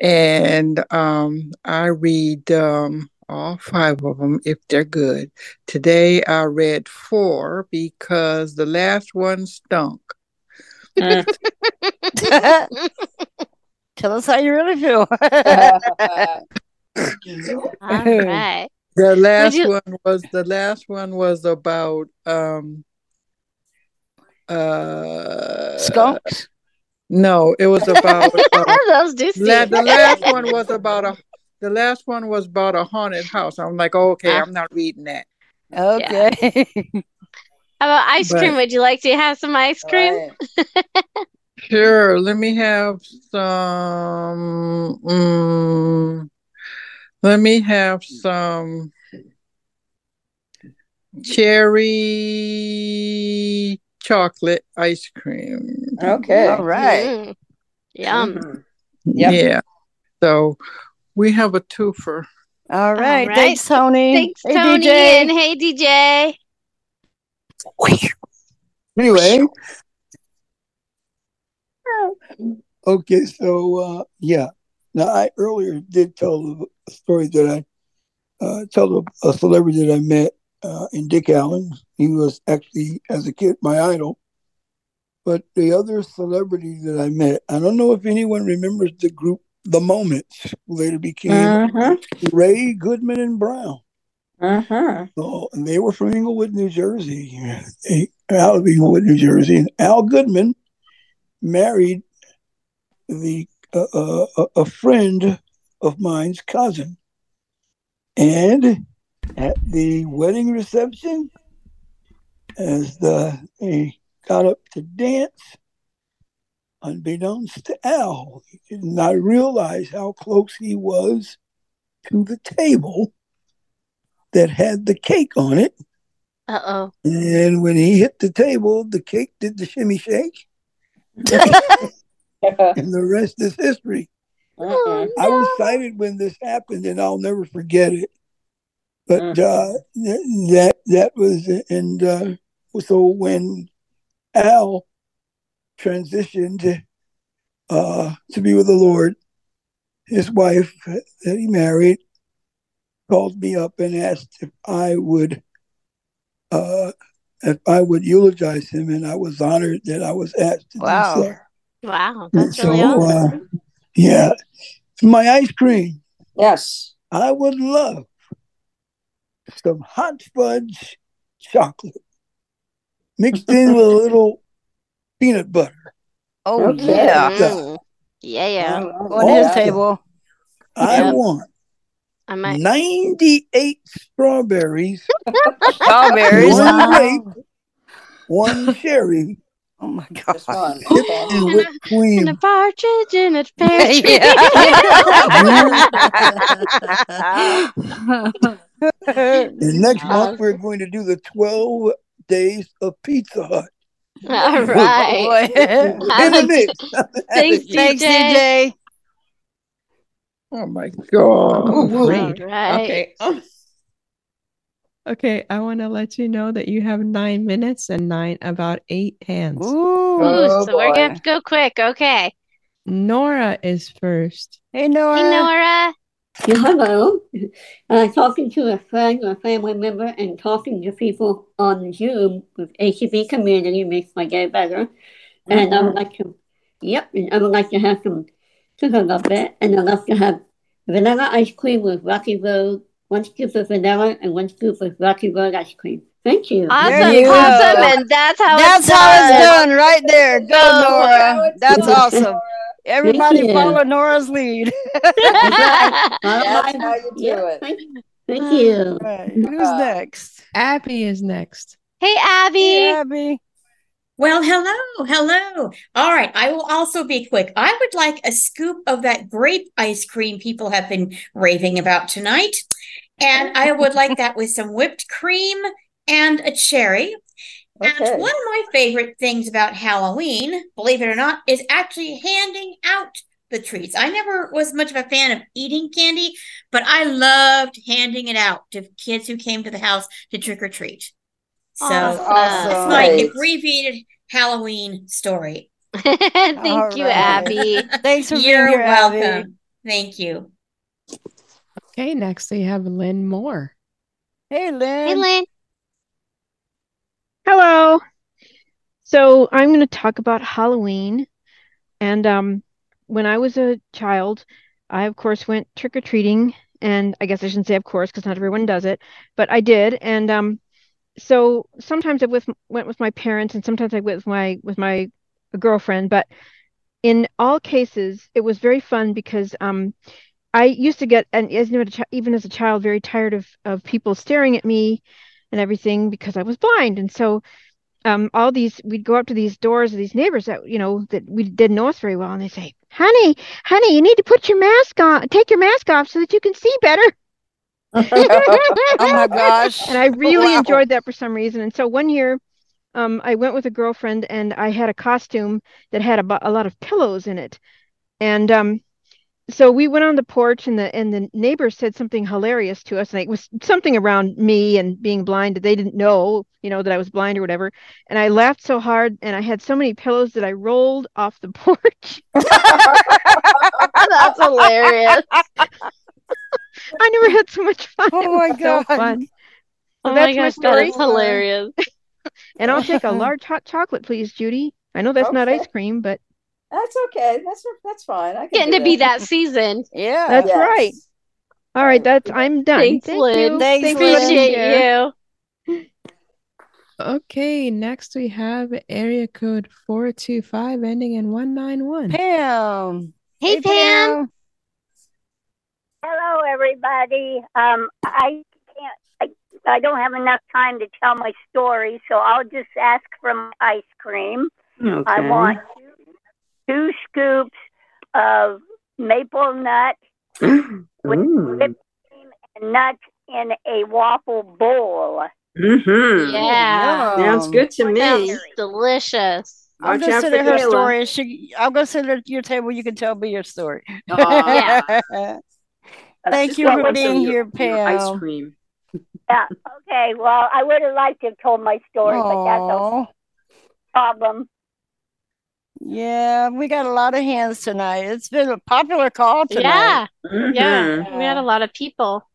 And um I read um all five of them if they're good. Today I read four because the last one stunk. Tell us how you really feel. All right. The last you- one was the last one was about um uh Skunks? No, it was about uh, Those do la- the last one was about a the last one was about a haunted house. I'm like, okay, I'm not reading that. Okay. How about ice But- cream? Would you like to have some ice cream? Sure, let me have some mm, let me have some cherry chocolate ice cream. Okay. All right. Mm. Yum. Mhm. Yep. Yeah. So we have a twofer. All right. right. Thanks, Tony. Thanks, hey, Tony. DJ. And hey, DJ. Anyway, Okay, so uh, yeah. Now I earlier did tell a story that I uh, tell a, a celebrity that I met uh, in Dick Allen. He was actually, as a kid, my idol. But the other celebrity that I met, I don't know if anyone remembers the group The Moments, who later became Mhm. Ray Goodman and Brown. Uh-huh. So, and they were from Englewood, New Jersey. They, out of Englewood, New Jersey. And Al Goodman married the uh, uh, a friend of mine's cousin. And at the wedding reception, as the, they got up to dance, unbeknownst to Al, he did not realize how close he was to the table that had the cake on it. Uh oh. And when he hit the table, the cake did the shimmy shake. and the rest is history. Uh-uh. I was excited when this happened, and I'll never forget it. But uh, that that was, and uh, so when Al transitioned uh, to be with the Lord, his wife that he married called me up and asked if I would uh, if I would eulogize him, and I was honored that I was asked to Wow. do so. Wow, And that's really so, awesome. uh, yeah, my ice cream. Yes. I would love some hot fudge chocolate mixed in with a little peanut butter. Oh Okay. yeah. Mm. Yeah, yeah. On his Also, table. I Yep. want I might. 98 strawberries, Strawberries. one grape, one cherry, Oh my god. Just one. dipped Okay. in whipped And a partridge in a pear tree. And next month we're going to do the 12 days of Pizza Hut. All right. In the mix. Thanks, Thanks, DJ. DJ. Oh my god. Oh, All right. Okay. um, Okay, I want to let you know that you have nine minutes and nine about eight hands. Ooh, Oh, so we're gonna have to go quick. Okay. Nora is first. Hey Nora. Hey, Nora. Yeah, hello. Uh, talking to a friend or a family member and talking to people on Zoom with ACB community makes my day better. And I would like to, yep, and I would like to have some sugar love it. And I'd love to have vanilla ice cream with Rocky Road, one scoop of vanilla and one scoop of Rocky Road ice cream. Thank you. Awesome, you go. and that's how That's it's how it's done. done right there. Go, Go, Nora. That's awesome. Everybody you. follow Nora's lead. Follow That's my- how you do yep, it. Thank, thank you. Right. Who's uh, next? Abby is next. Hey, Abby. Hey, Abby. Well, hello, hello. All right, I will also be quick. I would like a scoop of that grape ice cream people have been raving about tonight. And I would like that with some whipped cream and a cherry. And one of my favorite things about Halloween, believe it or not, is actually handing out the treats. I never was much of a fan of eating candy, but I loved handing it out to kids who came to the house to trick or treat. So uh, Awesome. that's my Great. abbreviated Halloween story. Thank All you, right. Abby. Thanks for being You're welcome. Abby. Thank you. Okay, next we have Lynn Moore. Hey, Lynn. Hey, Lynn. Hello. So I'm going to talk about Halloween. And um, when I was a child, I of course went trick or treating, and I guess I shouldn't say of course because not everyone does it, but I did. And um, so sometimes I with went with my parents, and sometimes I went with my with my girlfriend. But in all cases, it was very fun because um, I used to get, and as even as a child, very tired of of people staring at me and everything because I was blind. And so um, all these, we'd go up to these doors of these neighbors that, you know, that we didn't know us very well. And they say, honey, honey, you need to put your mask on, take your mask off so that you can see better. Oh my gosh. And I really Wow. enjoyed that for some reason. And so one year, um, I went with a girlfriend and I had a costume that had a, a lot of pillows in it. And um, so we went on the porch and the and the neighbors said something hilarious to us and it was something around me and being blind that they didn't know you know that i was blind or whatever and i laughed so hard and i had so many pillows that i rolled off the porch That's hilarious. I never had so much fun. Oh my was so God. fun. So Oh my that's my gosh, that story. is hilarious. And I'll take a large hot chocolate, please, Judy. I know that's not Okay. ice cream, but That's okay. That's that's fine. I can Getting do to be that season. Yeah. that's Yes. right. All right, that's I'm done. Thanks, Thank Lynn. you. Thanks, Thanks for letting me Appreciate share. you. Okay, next we have area code 425 ending in 191. Pam. Hey, Pam. Hello, everybody. Um, I can't. I, I don't have enough time to tell my story, so I'll just ask for my ice cream. Okay. I want two, two scoops of maple nut with Ooh. whipped cream and nuts in a waffle bowl. Mm-hmm. Yeah. Sounds good to me. Sounds delicious. I'm Watch gonna sit at her Kaila. story. She, I'll go sit at your table. You can tell me your story. Aw. Thank you for being your- here, your Ice cream. Yeah. Okay. Well, I would have liked to have told my story, but that's a problem. Yeah, we got a lot of hands tonight. It's been a popular call Yeah. tonight. Yeah. Mhm. We had a lot of people.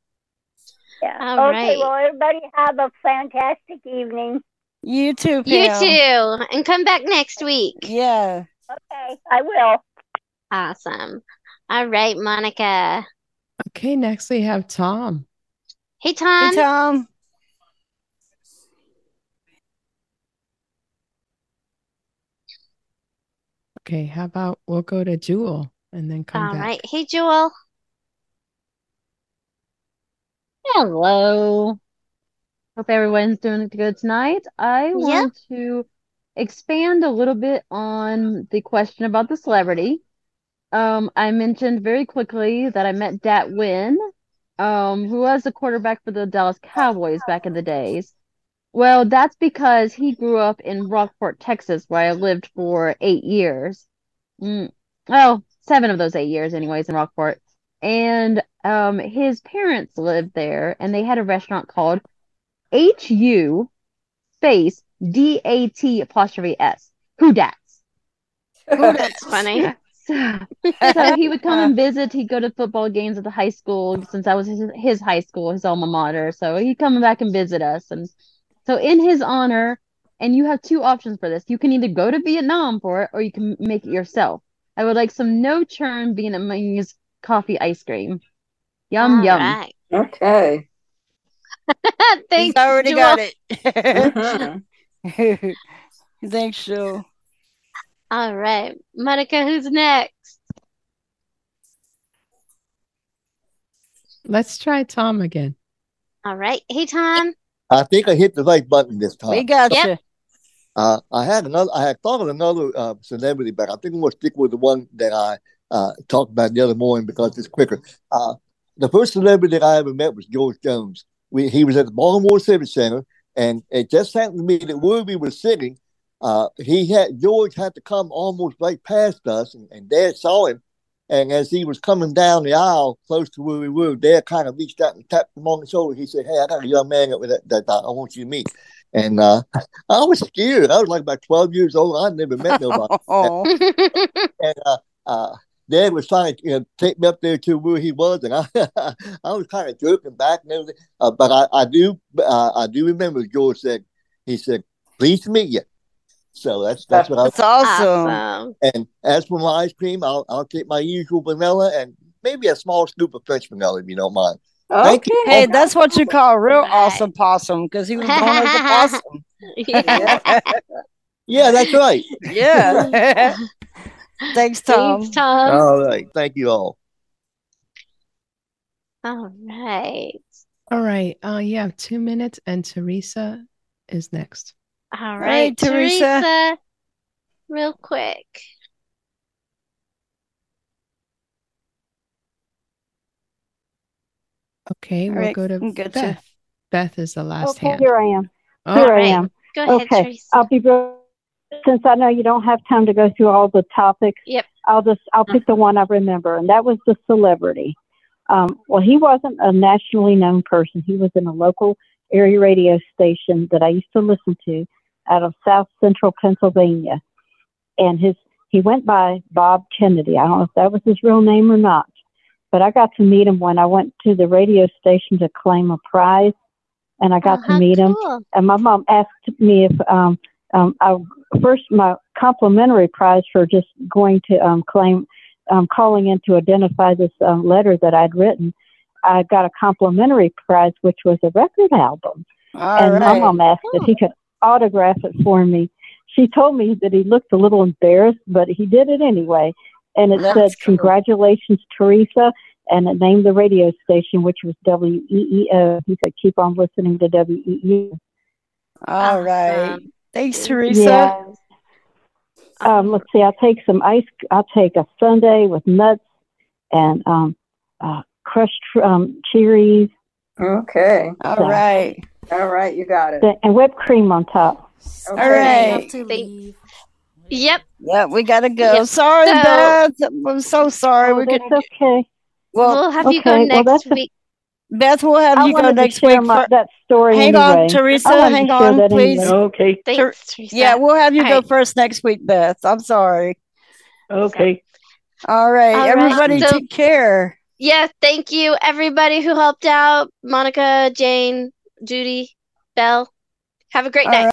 Yeah. All okay. right. Well, everybody have a fantastic evening. You too, You too. And come back next week. Yeah. Okay. I will. Awesome. All right, Monica. Okay, next we have Tom. Hey, Tom. Hey, Tom. Okay, how about we'll go to Jewel and then come All back. right. Hey, Jewel. Hello. Hope everyone's doing good tonight. I Yeah. want to expand a little bit on the question about the celebrity. Um, I mentioned very quickly that I met Dat Nguyen, um, who was the quarterback for the Dallas Cowboys back in the days. Well, that's because he grew up in Rockport, Texas, where I lived for eight years. Mm, oh, seven of those eight years, anyways, in Rockport. And um, his parents lived there, and they had a restaurant called H-U space D-A-T apostrophe S. Who dats? That's funny. So, so he would come and visit. He'd go to football games at the high school since that was his, his high school, his alma mater. So he'd come back and visit us. And so, in his honor, and you have two options for this. You can either go to Vietnam for it or you can make it yourself. I would like some no churn Vietnamese coffee ice cream. Yum, All yum. right. Okay. Thanks, He's already Jewel. got it. Mhm. Thanks, Joe. All right. Monica, who's next? Let's try Tom again. All right. Hey, Tom. I think I hit the right button this time. We got Yep. you. Uh, I had another. I had thought of another uh, celebrity, but I think I'm going to stick with the one that I uh, talked about the other morning because it's quicker. Uh, the first celebrity that I ever met was George Jones. We, he was at the Baltimore Civic Center, and it just happened to me that where we were sitting, uh, he had George had to come almost right past us, and, and Dad saw him. And as he was coming down the aisle close to where we were, Dad kind of reached out and tapped him on the shoulder. He said, "Hey, I got a young man that, that, that I want you to meet." And uh, I was scared. I was like about 12 years old. I'd never met nobody. And uh, uh, Dad was trying to you know, take me up there to where he was, and I, I was kind of joking back and everything. Uh, but I, I do, uh, I do remember George said, he said, "Pleased to meet you." So that's that's what I. that's awesome. Awesome. And as for my ice cream, I'll I'll take my usual vanilla and maybe a small scoop of French vanilla if you don't mind. Thank you. Hey, that's what you call a real awesome possum because he was born as a possum. Yeah. Yeah, that's right. yeah. Thanks, Tom. Thanks, Tom. All right. Thank you all. All right. All right. Uh, you have two minutes, and Teresa is next. All right, right, Teresa. Teresa. Real quick. Okay, All we'll right, go to we'll Beth. to- Beth is the last Okay, hand. here I am. Oh, Here I am. Go ahead, Okay, Teresa. I'll be real. Since I know you don't have time to go through all the topics, Yep. I'll just I'll pick the one I remember, and that was the celebrity. Um, well, he wasn't a nationally known person. He was in a local area radio station that I used to listen to out of South Central Pennsylvania, and his he went by Bob Kennedy. I don't know if that was his real name or not, but I got to meet him when I went to the radio station to claim a prize, and I got Oh, to how meet him. cool. And my mom asked me if um, um, I first my complimentary prize for just going to um, claim, um, calling in to identify this um, letter that I'd written. I got a complimentary prize, which was a record album. All and my mom asked if he could autograph it for me. She told me that he looked a little embarrassed, but he did it anyway. And it That's said, cool. Congratulations, Teresa. And it named the radio station, which was WEEO. He said, Keep on listening to E WEEO. All right. Thanks, Teresa. Yeah. Um, let's see. I'll take some ice. I'll take a sundae with nuts and um, uh, crushed um, cherries Okay. All right. All right, you got it. and whipped cream on top. All right. Yep. Yeah, we gotta go. Yep. Sorry, So- Beth. I'm so sorry. Oh, we that's could. okay. Well, We'll have you go okay, well, next a- week. Beth, we'll have I you go to next share week. my- for- that story Hang on. Teresa. I wanted to Hang on, please. anyway. Okay. Thanks, Teresa. yeah, we'll have you All go right. first next week, Beth. I'm sorry. Okay. All right, All right, everybody, so- take care. Yeah, thank you everybody who helped out. Monica, Jane, Judy, Bel. Have a great All night.